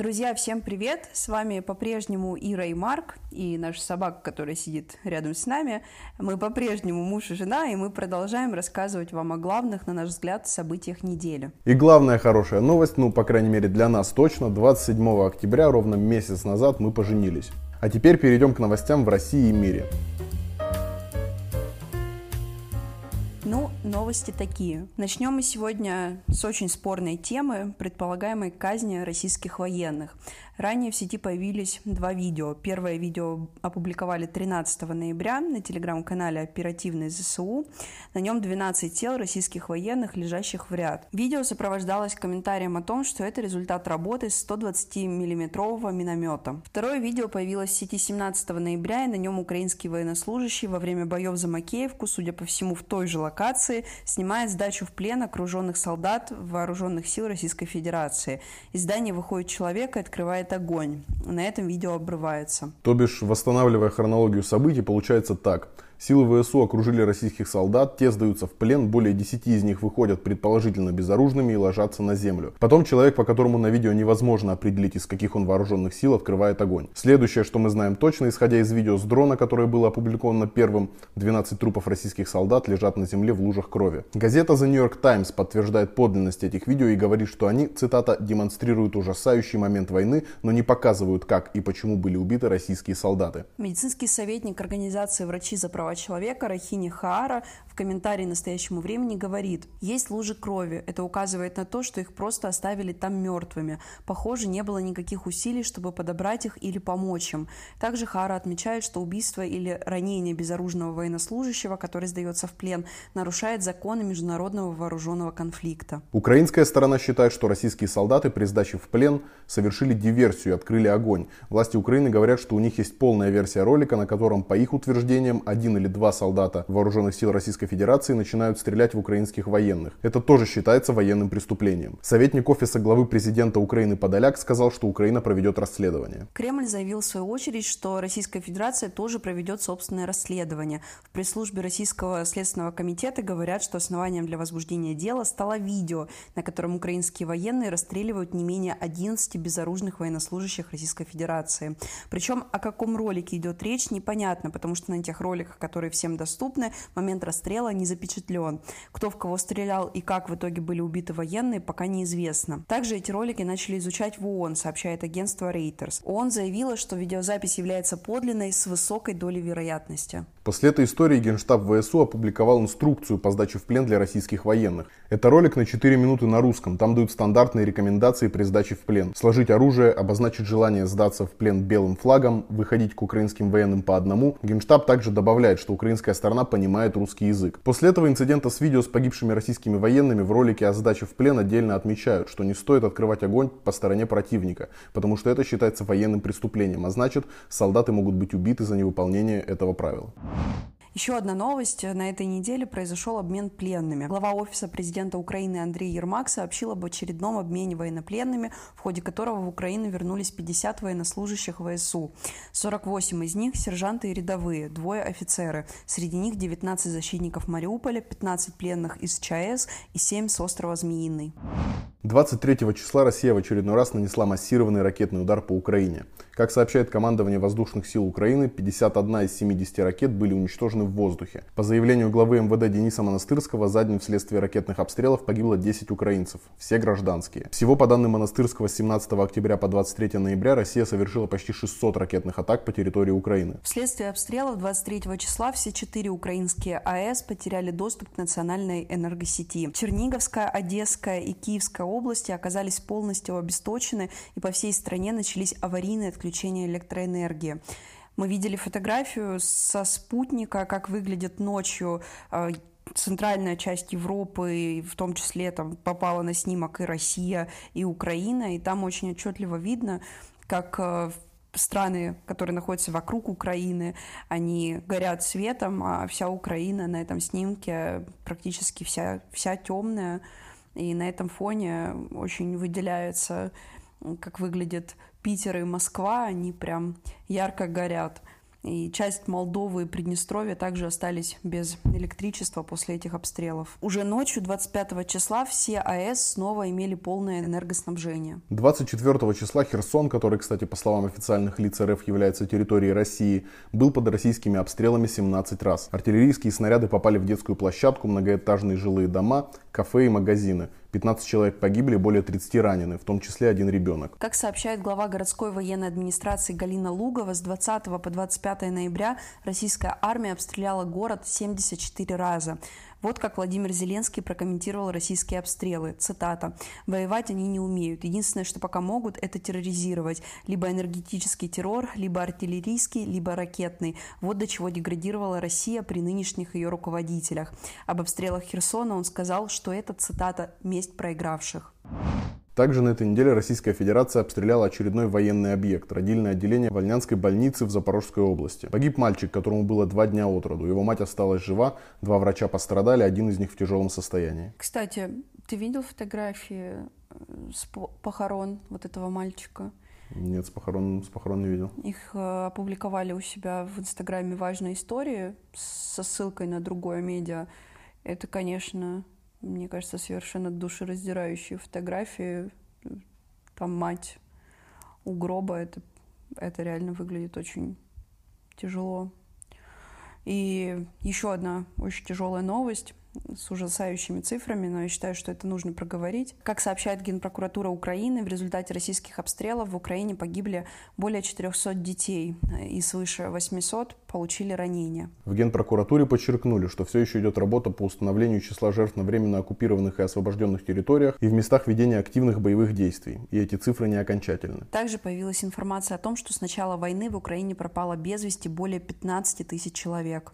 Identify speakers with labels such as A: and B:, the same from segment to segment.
A: Друзья, всем привет! С вами по-прежнему Ира и Марк, и наша собака, которая сидит рядом с нами. Мы по-прежнему муж и жена, и мы продолжаем рассказывать вам о главных, на наш взгляд, событиях недели.
B: И главная хорошая новость, ну, по крайней мере для нас точно, 27 октября, ровно месяц назад, мы поженились. А теперь перейдем к новостям в России и мире.
A: Новости такие. Начнем мы сегодня с очень спорной темы предполагаемой казни российских военных. Ранее в сети появились два видео. Первое видео опубликовали 13 ноября на телеграм-канале «Оперативный ЗСУ». На нем 12 тел российских военных, лежащих в ряд. Видео сопровождалось комментарием о том, что это результат работы 120 миллиметрового миномета. Второе видео появилось в сети 17 ноября, и на нем украинский военнослужащий во время боев за Макеевку, судя по всему, в той же локации, снимает сдачу в плен окруженных солдат вооруженных сил Российской Федерации. Из здания выходит человек и открывает огонь. На этом видео обрывается.
B: То бишь, восстанавливая хронологию событий, получается так – Силы ВСУ окружили российских солдат, те сдаются в плен, более 10 из них выходят предположительно безоружными и ложатся на землю. Потом человек, по которому на видео невозможно определить, из каких он вооруженных сил, открывает огонь. Следующее, что мы знаем точно, исходя из видео с дрона, которое было опубликовано первым, 12 трупов российских солдат лежат на земле в лужах крови. Газета The New York Times подтверждает подлинность этих видео и говорит, что они, цитата, демонстрируют ужасающий момент войны, но не показывают, как и почему были убиты российские солдаты.
A: Медицинский советник организации «Врачи за права человека Рахини Хаара в комментарии настоящему времени говорит, есть лужи крови. Это указывает на то, что их просто оставили там мертвыми. Похоже, не было никаких усилий, чтобы подобрать их или помочь им. Также Хара отмечает, что убийство или ранение безоружного военнослужащего, который сдается в плен, нарушает законы международного вооруженного конфликта.
B: Украинская сторона считает, что российские солдаты при сдаче в плен совершили диверсию и открыли огонь. Власти Украины говорят, что у них есть полная версия ролика, на котором, по их утверждениям, один или два солдата вооруженных сил Российской Федерации начинают стрелять в украинских военных. Это тоже считается военным преступлением. Советник офиса главы президента Украины Подоляк сказал, что Украина проведет расследование.
A: Кремль заявил в свою очередь, что Российская Федерация тоже проведет собственное расследование. В пресс-службе Российского следственного комитета говорят, что основанием для возбуждения дела стало видео, на котором украинские военные расстреливают не менее 11 безоружных военнослужащих Российской Федерации. Причем о каком ролике идет речь, непонятно, потому что на тех роликах, которые всем доступны, момент расстрела не запечатлен. Кто в кого стрелял и как в итоге были убиты военные, пока неизвестно. Также эти ролики начали изучать в ООН, сообщает агентство Reuters. ООН заявила, что видеозапись является подлинной с высокой долей вероятности.
B: После этой истории Генштаб ВСУ опубликовал инструкцию по сдаче в плен для российских военных. Это ролик на 4 минуты на русском. Там дают стандартные рекомендации при сдаче в плен. Сложить оружие, обозначить желание сдаться в плен белым флагом, выходить к украинским военным по одному. Генштаб также добавляет, что украинская сторона понимает русский язык. После этого инцидента с видео с погибшими российскими военными в ролике о сдаче в плен отдельно отмечают, что не стоит открывать огонь по стороне противника, потому что это считается военным преступлением, а значит солдаты могут быть убиты за невыполнение этого правила.
A: Еще одна новость. На этой неделе произошел обмен пленными. Глава Офиса президента Украины Андрей Ермак сообщил об очередном обмене военнопленными, в ходе которого в Украину вернулись 50 военнослужащих ВСУ. 48 из них – сержанты и рядовые, двое офицеры. Среди них 19 защитников Мариуполя, 15 пленных из ЧАЭС и 7 с острова Змеиный.
B: 23 числа Россия в очередной раз нанесла массированный ракетный удар по Украине. Как сообщает командование воздушных сил Украины, 51 из 70 ракет были уничтожены в воздухе. По заявлению главы МВД Дениса Монастырского, за день вследствие ракетных обстрелов погибло 10 украинцев, все гражданские. Всего по данным Монастырского с 17 октября по 23 ноября Россия совершила почти 600 ракетных атак по территории Украины.
A: Вследствие обстрелов 23 числа все четыре украинские АЭС потеряли доступ к национальной энергосети. Черниговская, Одесская и Киевская области оказались полностью обесточены и по всей стране начались аварийные отключения электроэнергии. Мы видели фотографию со спутника, как выглядит ночью э, центральная часть Европы, в том числе там попала на снимок и Россия, и Украина, и там очень отчетливо видно, как э, страны, которые находятся вокруг Украины, они горят светом, а вся Украина на этом снимке практически вся, вся темная, и на этом фоне очень выделяется, как выглядит Питер и Москва, они прям ярко горят. И часть Молдовы и Приднестровья также остались без электричества после этих обстрелов. Уже ночью 25 числа все АЭС снова имели полное энергоснабжение.
B: 24 числа Херсон, который, кстати, по словам официальных лиц РФ является территорией России, был под российскими обстрелами 17 раз. Артиллерийские снаряды попали в детскую площадку, многоэтажные жилые дома, кафе и магазины. 15 человек погибли, более 30 ранены, в том числе один ребенок.
A: Как сообщает глава городской военной администрации Галина Лугова, с 20 по 25 ноября российская армия обстреляла город 74 раза. Вот как Владимир Зеленский прокомментировал российские обстрелы. Цитата. «Воевать они не умеют. Единственное, что пока могут, это терроризировать. Либо энергетический террор, либо артиллерийский, либо ракетный. Вот до чего деградировала Россия при нынешних ее руководителях». Об обстрелах Херсона он сказал, что это, цитата, «месть проигравших».
B: Также на этой неделе Российская Федерация обстреляла очередной военный объект – родильное отделение Вольнянской больницы в Запорожской области. Погиб мальчик, которому было два дня от роду. Его мать осталась жива, два врача пострадали, один из них в тяжелом состоянии.
A: Кстати, ты видел фотографии э, с похорон вот этого мальчика?
B: Нет, с похорон, с похорон не видел.
A: Их э, опубликовали у себя в Инстаграме «Важные истории» со ссылкой на другое медиа. Это, конечно, мне кажется, совершенно душераздирающие фотографии. Там мать у гроба. Это, это реально выглядит очень тяжело. И еще одна очень тяжелая новость с ужасающими цифрами, но я считаю, что это нужно проговорить. Как сообщает Генпрокуратура Украины, в результате российских обстрелов в Украине погибли более 400 детей и свыше 800 получили ранения.
B: В Генпрокуратуре подчеркнули, что все еще идет работа по установлению числа жертв на временно оккупированных и освобожденных территориях и в местах ведения активных боевых действий, и эти цифры не окончательны.
A: Также появилась информация о том, что с начала войны в Украине пропало без вести более 15 тысяч человек.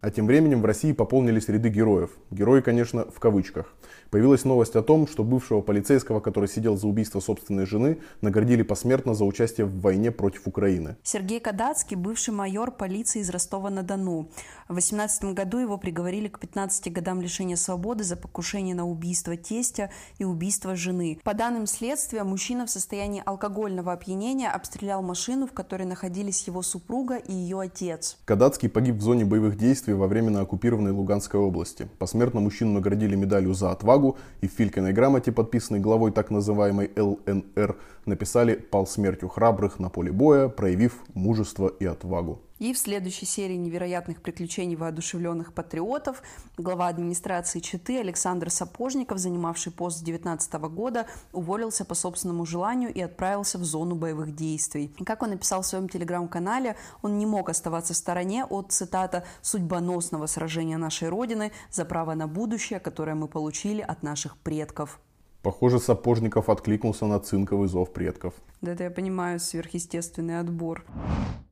B: А тем временем в России пополнились ряды героев. Герои, конечно, в кавычках. Появилась новость о том, что бывшего полицейского, который сидел за убийство собственной жены, наградили посмертно за участие в войне против Украины.
A: Сергей Кадацкий, бывший майор полиции из Ростова-на-Дону. В 2018 году его приговорили к 15 годам лишения свободы за покушение на убийство тестя и убийство жены. По данным следствия, мужчина в состоянии алкогольного опьянения обстрелял машину, в которой находились его супруга и ее отец.
B: Кадацкий погиб в зоне боевых действий во временно оккупированной Луганской области. Посмертно мужчину наградили медалью за отвагу и в Филькиной грамоте, подписанной главой так называемой ЛНР, написали «Пал смертью храбрых на поле боя, проявив мужество и отвагу».
A: И в следующей серии невероятных приключений воодушевленных патриотов глава администрации Читы Александр Сапожников, занимавший пост с 2019 года, уволился по собственному желанию и отправился в зону боевых действий. Как он написал в своем телеграм-канале, он не мог оставаться в стороне от, цитата, «судьбоносного сражения нашей Родины за право на будущее, которое мы получили от наших предков».
B: Похоже, Сапожников откликнулся на цинковый зов предков.
A: Да это я понимаю, сверхъестественный отбор.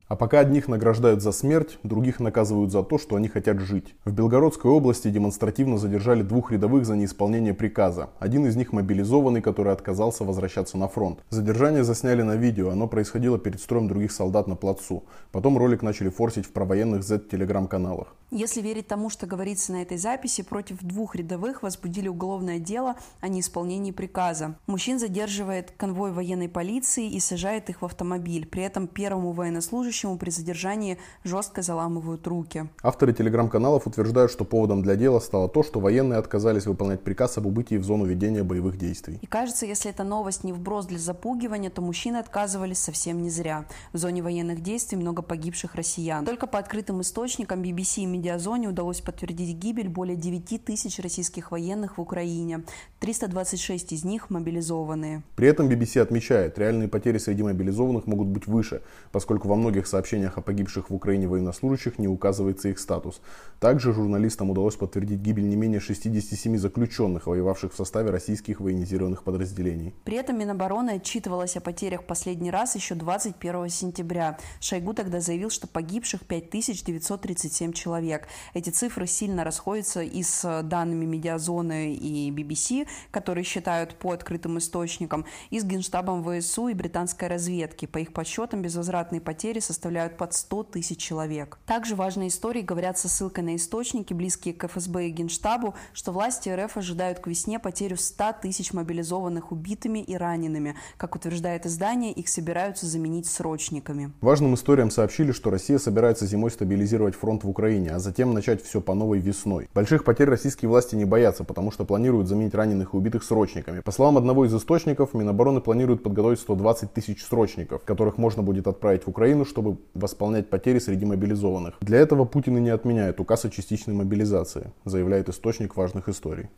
B: А пока одних награждают за смерть, других наказывают за то, что они хотят жить. В Белгородской области демонстративно задержали двух рядовых за неисполнение приказа. Один из них мобилизованный, который отказался возвращаться на фронт. Задержание засняли на видео, оно происходило перед строем других солдат на плацу. Потом ролик начали форсить в провоенных Z-телеграм-каналах.
A: Если верить тому, что говорится на этой записи, против двух рядовых возбудили уголовное дело о неисполнении приказа. Мужчин задерживает конвой военной полиции и сажает их в автомобиль. При этом первому военнослужащему при задержании жестко заламывают руки.
B: Авторы телеграм-каналов утверждают, что поводом для дела стало то, что военные отказались выполнять приказ об убытии в зону ведения боевых действий.
A: И кажется, если эта новость не вброс для запугивания, то мужчины отказывались совсем не зря. В зоне военных действий много погибших россиян. Только по открытым источникам BBC и медиазоне удалось подтвердить гибель более 9 тысяч российских военных в Украине. 326 из них мобилизованные.
B: При этом BBC отмечает, реальные потери среди мобилизованных могут быть выше, поскольку во многих сообщениях о погибших в Украине военнослужащих не указывается их статус. Также журналистам удалось подтвердить гибель не менее 67 заключенных, воевавших в составе российских военизированных подразделений.
A: При этом Минобороны отчитывалась о потерях последний раз еще 21 сентября. Шойгу тогда заявил, что погибших 5937 человек. Эти цифры сильно расходятся и с данными Медиазоны и BBC, которые считают по открытым источникам, и с Генштабом ВСУ и британской разведки. По их подсчетам, безвозвратные потери составляют составляют под 100 тысяч человек. Также важные истории говорят со ссылкой на источники, близкие к ФСБ и Генштабу, что власти РФ ожидают к весне потерю 100 тысяч мобилизованных убитыми и ранеными. Как утверждает издание, их собираются заменить срочниками.
B: Важным историям сообщили, что Россия собирается зимой стабилизировать фронт в Украине, а затем начать все по новой весной. Больших потерь российские власти не боятся, потому что планируют заменить раненых и убитых срочниками. По словам одного из источников, Минобороны планирует подготовить 120 тысяч срочников, которых можно будет отправить в Украину, чтобы восполнять потери среди мобилизованных. Для этого Путин и не отменяет указ о частичной мобилизации, заявляет источник важных историй.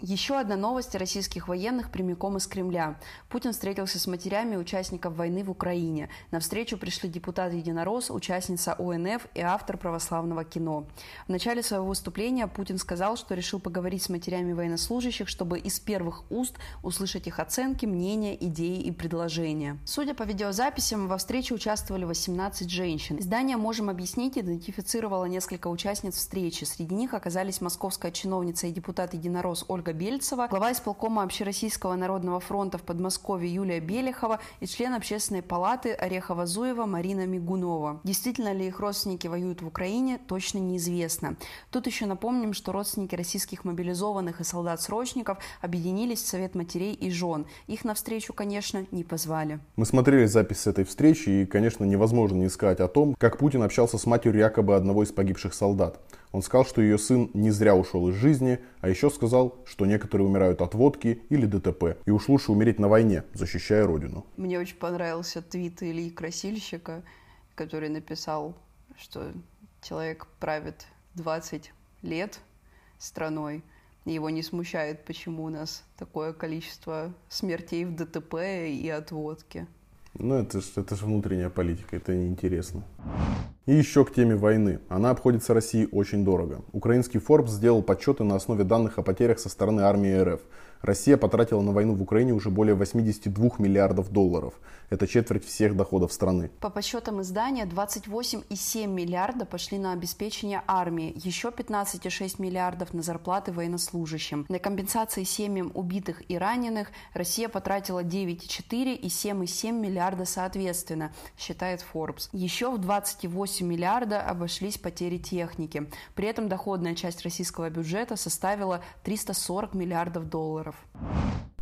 A: Еще одна новость российских военных прямиком из Кремля. Путин встретился с матерями участников войны в Украине. На встречу пришли депутат Единорос, участница ОНФ и автор православного кино. В начале своего выступления Путин сказал, что решил поговорить с матерями военнослужащих, чтобы из первых уст услышать их оценки, мнения, идеи и предложения. Судя по видеозаписям, во встрече участвовали 18 женщин. Издание «Можем объяснить» идентифицировало несколько участниц встречи. Среди них оказались московская чиновница и депутат Единорос Ольга Ольга Бельцева, глава исполкома Общероссийского народного фронта в Подмосковье Юлия Белехова и член Общественной палаты Орехова-Зуева Марина Мигунова. Действительно ли их родственники воюют в Украине, точно неизвестно. Тут еще напомним, что родственники российских мобилизованных и солдат-срочников объединились в Совет матерей и жен. Их навстречу, конечно, не позвали.
B: Мы смотрели запись с этой встречи, и, конечно, невозможно не сказать о том, как Путин общался с матерью якобы одного из погибших солдат. Он сказал, что ее сын не зря ушел из жизни, а еще сказал, что некоторые умирают от водки или ДТП, и уж лучше умереть на войне, защищая родину.
A: Мне очень понравился твит Ильи Красильщика, который написал, что человек правит 20 лет страной, его не смущает, почему у нас такое количество смертей в ДТП и от водки.
B: Ну, это же это ж внутренняя политика, это неинтересно. И еще к теме войны. Она обходится России очень дорого. Украинский Forbes сделал подсчеты на основе данных о потерях со стороны армии РФ. Россия потратила на войну в Украине уже более 82 миллиардов долларов. Это четверть всех доходов страны.
A: По подсчетам издания, 28,7 миллиарда пошли на обеспечение армии, еще 15,6 миллиардов на зарплаты военнослужащим. На компенсации семьям убитых и раненых Россия потратила 9,4 и 7,7 миллиарда соответственно, считает Forbes. Еще в 28 миллиарда обошлись потери техники. При этом доходная часть российского бюджета составила 340 миллиардов долларов долларов.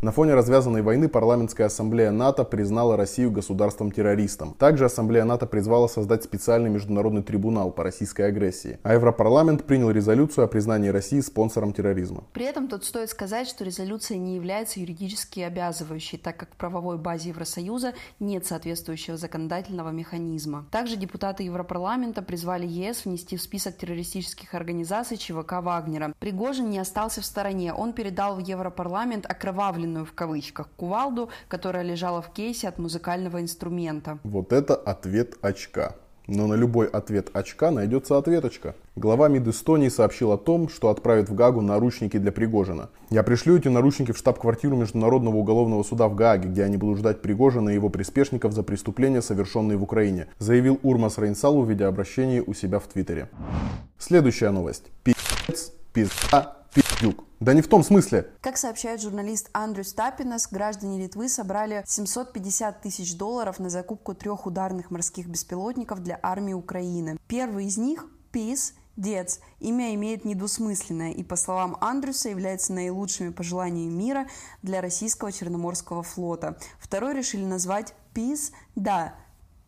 B: На фоне развязанной войны парламентская ассамблея НАТО признала Россию государством-террористом. Также ассамблея НАТО призвала создать специальный международный трибунал по российской агрессии. А Европарламент принял резолюцию о признании России спонсором терроризма.
A: При этом тут стоит сказать, что резолюция не является юридически обязывающей, так как в правовой базе Евросоюза нет соответствующего законодательного механизма. Также депутаты Европарламента призвали ЕС внести в список террористических организаций ЧВК Вагнера. Пригожин не остался в стороне. Он передал в Европарламент окровавленный окровавленную в кавычках кувалду, которая лежала в кейсе от музыкального инструмента.
B: Вот это ответ очка. Но на любой ответ очка найдется ответочка. Глава МИД Эстонии сообщил о том, что отправит в Гагу наручники для Пригожина. Я пришлю эти наручники в штаб-квартиру Международного уголовного суда в Гааге, где они будут ждать Пригожина и его приспешников за преступления, совершенные в Украине, заявил Урмас Рейнсалу в видеообращении у себя в Твиттере. Следующая новость. Пиздец, пизда, пиздюк. Да не в том смысле.
A: Как сообщает журналист Андрю Стапинес, граждане Литвы собрали 750 тысяч долларов на закупку трех ударных морских беспилотников для армии Украины. Первый из них – ПИС, Дец. Имя имеет недвусмысленное и, по словам Андрюса, является наилучшими пожеланиями мира для российского Черноморского флота. Второй решили назвать ПИС Да,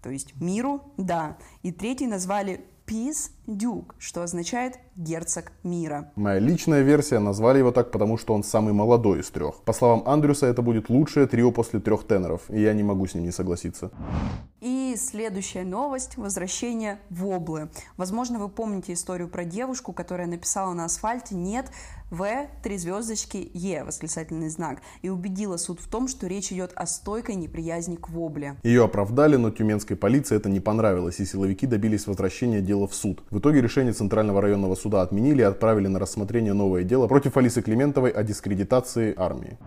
A: то есть миру Да. И третий назвали Peace Duke, что означает герцог мира.
B: Моя личная версия, назвали его так, потому что он самый молодой из трех. По словам Андрюса, это будет лучшее трио после трех теноров, и я не могу с ним не согласиться.
A: И следующая новость – возвращение в Облы. Возможно, вы помните историю про девушку, которая написала на асфальте «нет», в, три звездочки, Е, восклицательный знак, и убедила суд в том, что речь идет о стойкой неприязни к вобле.
B: Ее оправдали, но тюменской полиции это не понравилось, и силовики добились возвращения дела в суд. В итоге решение Центрального районного суда отменили и отправили на рассмотрение новое дело против Алисы Климентовой о дискредитации армии.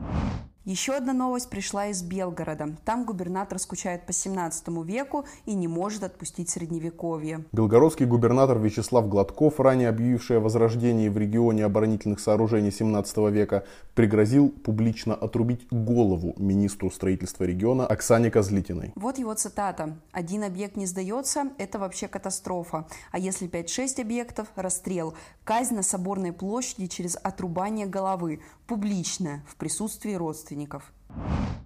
A: Еще одна новость пришла из Белгорода. Там губернатор скучает по 17 веку и не может отпустить средневековье.
B: Белгородский губернатор Вячеслав Гладков, ранее объявивший о возрождении в регионе оборонительных сооружений 17 века, пригрозил публично отрубить голову министру строительства региона Оксане Козлитиной.
A: Вот его цитата. «Один объект не сдается – это вообще катастрофа. А если 5-6 объектов – расстрел. Казнь на Соборной площади через отрубание головы. Публичная, в присутствии родственников» родственников.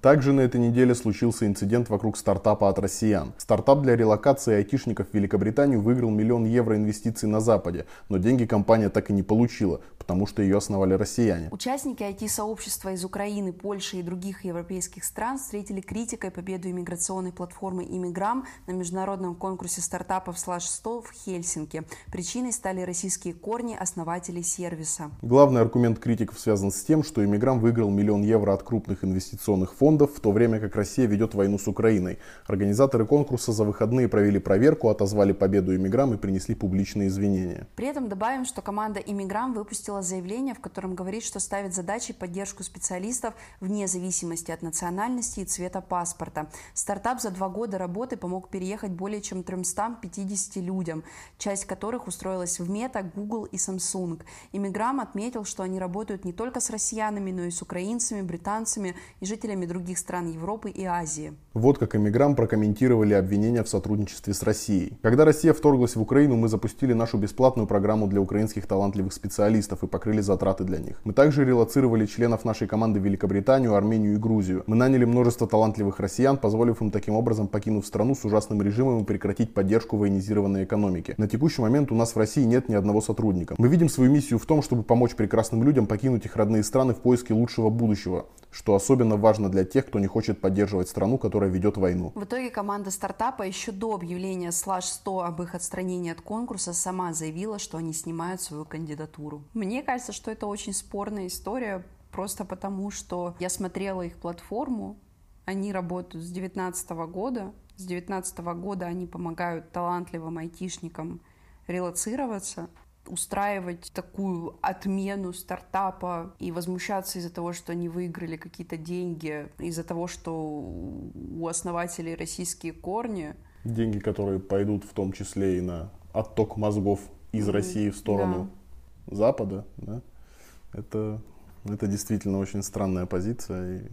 B: Также на этой неделе случился инцидент вокруг стартапа от россиян. Стартап для релокации айтишников в Великобританию выиграл миллион евро инвестиций на Западе, но деньги компания так и не получила, потому что ее основали россияне.
A: Участники IT-сообщества из Украины, Польши и других европейских стран встретили критикой победу иммиграционной платформы «Иммиграм» на международном конкурсе стартапов Slash 100 в Хельсинки. Причиной стали российские корни основателей сервиса.
B: Главный аргумент критиков связан с тем, что «Иммиграм» выиграл миллион евро от крупных инвестиционных фондов, в то время как Россия ведет войну с Украиной. Организаторы конкурса за выходные провели проверку, отозвали победу иммиграм и принесли публичные извинения.
A: При этом добавим, что команда иммиграм выпустила заявление, в котором говорит, что ставит задачей поддержку специалистов вне зависимости от национальности и цвета паспорта. Стартап за два года работы помог переехать более чем 350 людям, часть которых устроилась в Мета, Google и Samsung. Иммиграм отметил, что они работают не только с россиянами, но и с украинцами, британцами и жителями других стран Европы и Азии.
B: Вот как эмигрант прокомментировали обвинения в сотрудничестве с Россией. Когда Россия вторглась в Украину, мы запустили нашу бесплатную программу для украинских талантливых специалистов и покрыли затраты для них. Мы также релацировали членов нашей команды в Великобританию, Армению и Грузию. Мы наняли множество талантливых россиян, позволив им таким образом покинуть страну с ужасным режимом и прекратить поддержку военизированной экономики. На текущий момент у нас в России нет ни одного сотрудника. Мы видим свою миссию в том, чтобы помочь прекрасным людям покинуть их родные страны в поиске лучшего будущего, что особенно важно для тех, кто не хочет поддерживать страну, которая ведет войну.
A: В итоге команда стартапа еще до объявления Slash 100 об их отстранении от конкурса сама заявила, что они снимают свою кандидатуру. Мне кажется, что это очень спорная история, просто потому что я смотрела их платформу, они работают с 2019 года, с 2019 года они помогают талантливым айтишникам релацироваться, устраивать такую отмену стартапа и возмущаться из-за того, что они выиграли какие-то деньги, из-за того, что у основателей российские корни.
B: Деньги, которые пойдут в том числе и на отток мозгов из mm-hmm. России в сторону да. Запада, да? это, это действительно очень странная позиция. И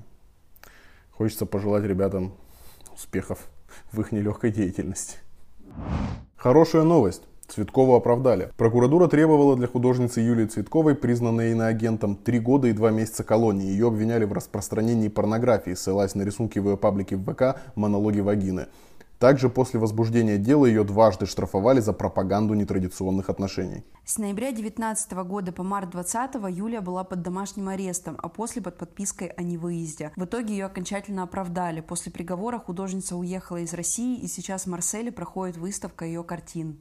B: хочется пожелать ребятам успехов в их нелегкой деятельности. Хорошая новость. Цветкову оправдали. Прокуратура требовала для художницы Юлии Цветковой, признанной иноагентом, три года и два месяца колонии. Ее обвиняли в распространении порнографии, ссылаясь на рисунки в ее паблике в ВК «Монологи вагины». Также после возбуждения дела ее дважды штрафовали за пропаганду нетрадиционных отношений.
A: С ноября 2019 года по март 2020 Юлия была под домашним арестом, а после под подпиской о невыезде. В итоге ее окончательно оправдали. После приговора художница уехала из России и сейчас в Марселе проходит выставка ее картин.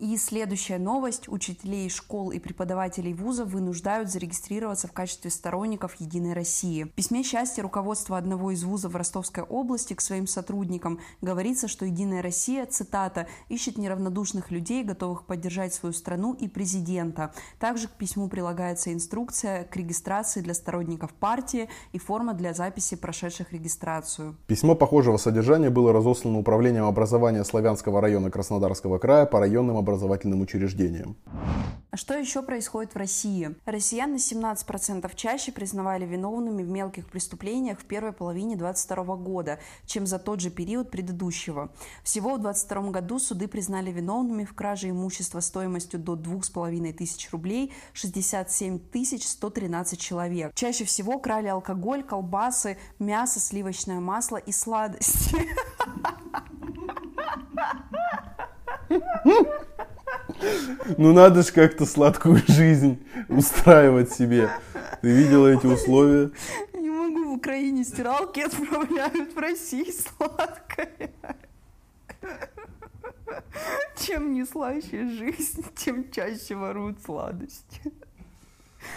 A: И следующая новость. Учителей школ и преподавателей вузов вынуждают зарегистрироваться в качестве сторонников «Единой России». В письме счастья руководства одного из вузов в Ростовской области к своим сотрудникам говорится, что «Единая Россия», цитата, «ищет неравнодушных людей, готовых поддержать свою страну и президента». Также к письму прилагается инструкция к регистрации для сторонников партии и форма для записи прошедших регистрацию.
B: Письмо похожего содержания было разослано Управлением образования Славянского района Краснодарского края по районным образовательным учреждениям.
A: А что еще происходит в России? Россиян на 17% чаще признавали виновными в мелких преступлениях в первой половине 2022 года, чем за тот же период предыдущего. Всего в 2022 году суды признали виновными в краже имущества стоимостью до 2500 рублей 67 113 человек. Чаще всего крали алкоголь, колбасы, мясо, сливочное масло и сладости.
B: Ну надо же как-то сладкую жизнь устраивать себе. Ты видела эти условия?
A: Не могу, в Украине стиралки отправляют, в России сладкое. Чем не слаще жизнь, тем чаще воруют сладости.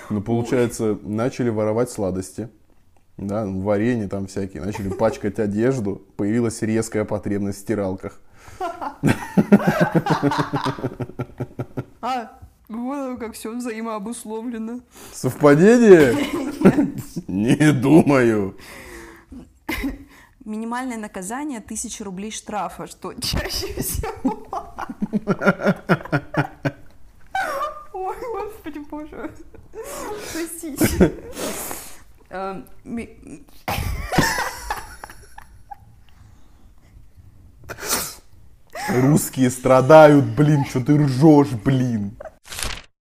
B: Ну, получается, Ой. начали воровать сладости. Да, варенье там всякие, начали пачкать одежду, появилась резкая потребность в стиралках.
A: А, Вот как все взаимообусловлено.
B: Совпадение? Не думаю.
A: Минимальное наказание тысяча рублей штрафа, что чаще всего... Ой, господи боже. Простите.
B: Русские страдают, блин, что ты ржешь, блин.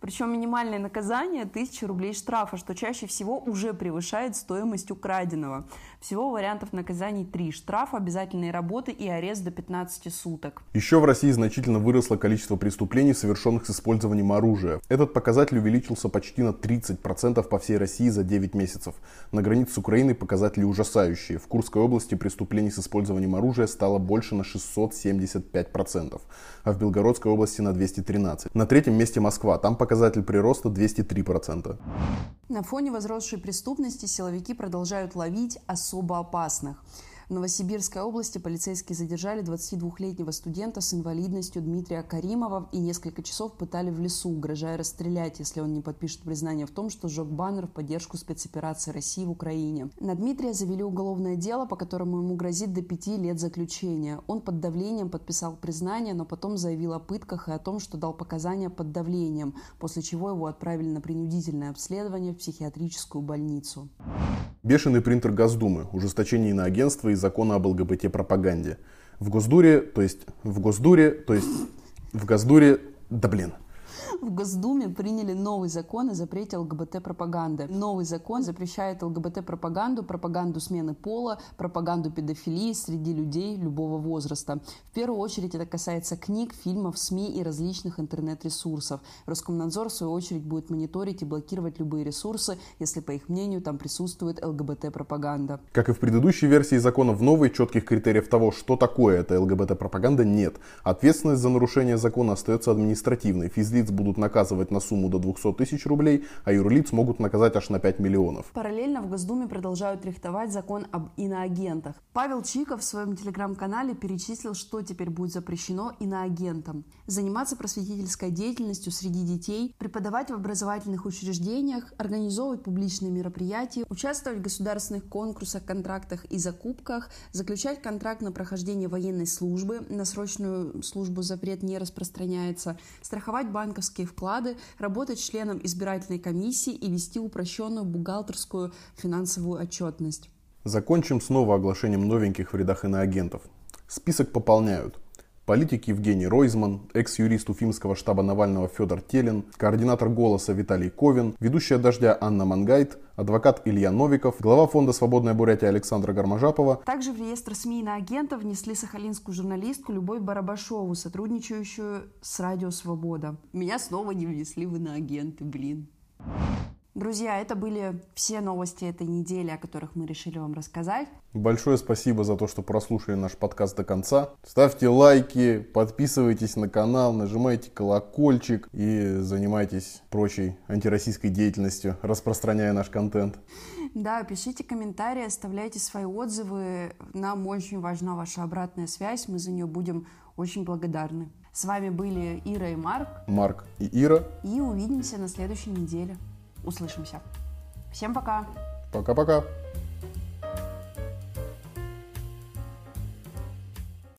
A: Причем минимальное наказание 1000 рублей штрафа, что чаще всего уже превышает стоимость украденного. Всего вариантов наказаний три. Штраф, обязательные работы и арест до 15 суток.
B: Еще в России значительно выросло количество преступлений, совершенных с использованием оружия. Этот показатель увеличился почти на 30% по всей России за 9 месяцев. На границе с Украиной показатели ужасающие. В Курской области преступлений с использованием оружия стало больше на 675%, а в Белгородской области на 213%. На третьем месте Москва. Там показатель прироста 203%.
A: На фоне возросшей преступности силовики продолжают ловить особо опасных. В Новосибирской области полицейские задержали 22-летнего студента с инвалидностью Дмитрия Каримова и несколько часов пытали в лесу, угрожая расстрелять, если он не подпишет признание в том, что сжег баннер в поддержку спецоперации России в Украине. На Дмитрия завели уголовное дело, по которому ему грозит до пяти лет заключения. Он под давлением подписал признание, но потом заявил о пытках и о том, что дал показания под давлением, после чего его отправили на принудительное обследование в психиатрическую больницу.
B: Бешеный принтер Госдумы, ужесточение на агентство и закона об ЛГБТ-пропаганде. В Госдуре, то есть в Госдуре, то есть в Госдуре, да блин,
A: в Госдуме приняли новый закон о запрете ЛГБТ-пропаганды. Новый закон запрещает ЛГБТ-пропаганду, пропаганду смены пола, пропаганду педофилии среди людей любого возраста. В первую очередь это касается книг, фильмов, СМИ и различных интернет-ресурсов. Роскомнадзор, в свою очередь, будет мониторить и блокировать любые ресурсы, если, по их мнению, там присутствует ЛГБТ-пропаганда.
B: Как и в предыдущей версии закона, в новой четких критериев того, что такое эта ЛГБТ-пропаганда, нет. Ответственность за нарушение закона остается административной. Физлиц будут будут наказывать на сумму до 200 тысяч рублей, а юрлиц могут наказать аж на 5 миллионов.
A: Параллельно в Госдуме продолжают рихтовать закон об иноагентах. Павел Чиков в своем телеграм-канале перечислил, что теперь будет запрещено иноагентам. Заниматься просветительской деятельностью среди детей, преподавать в образовательных учреждениях, организовывать публичные мероприятия, участвовать в государственных конкурсах, контрактах и закупках, заключать контракт на прохождение военной службы, на срочную службу запрет не распространяется, страховать банковские банковские вклады, работать членом избирательной комиссии и вести упрощенную бухгалтерскую финансовую отчетность.
B: Закончим снова оглашением новеньких в рядах иноагентов. Список пополняют. Политик Евгений Ройзман, экс-юрист Уфимского штаба Навального Федор Телин, координатор «Голоса» Виталий Ковин, ведущая «Дождя» Анна Мангайт, адвокат Илья Новиков, глава фонда «Свободная Бурятия» Александра Гармажапова.
A: Также в реестр СМИ на агента внесли сахалинскую журналистку Любовь Барабашову, сотрудничающую с «Радио Свобода». Меня снова не внесли в иноагенты, блин. Друзья, это были все новости этой недели, о которых мы решили вам рассказать.
B: Большое спасибо за то, что прослушали наш подкаст до конца. Ставьте лайки, подписывайтесь на канал, нажимайте колокольчик и занимайтесь прочей антироссийской деятельностью, распространяя наш контент.
A: Да, пишите комментарии, оставляйте свои отзывы. Нам очень важна ваша обратная связь, мы за нее будем очень благодарны. С вами были Ира и Марк.
B: Марк и Ира.
A: И увидимся на следующей неделе услышимся. Всем пока!
B: Пока-пока!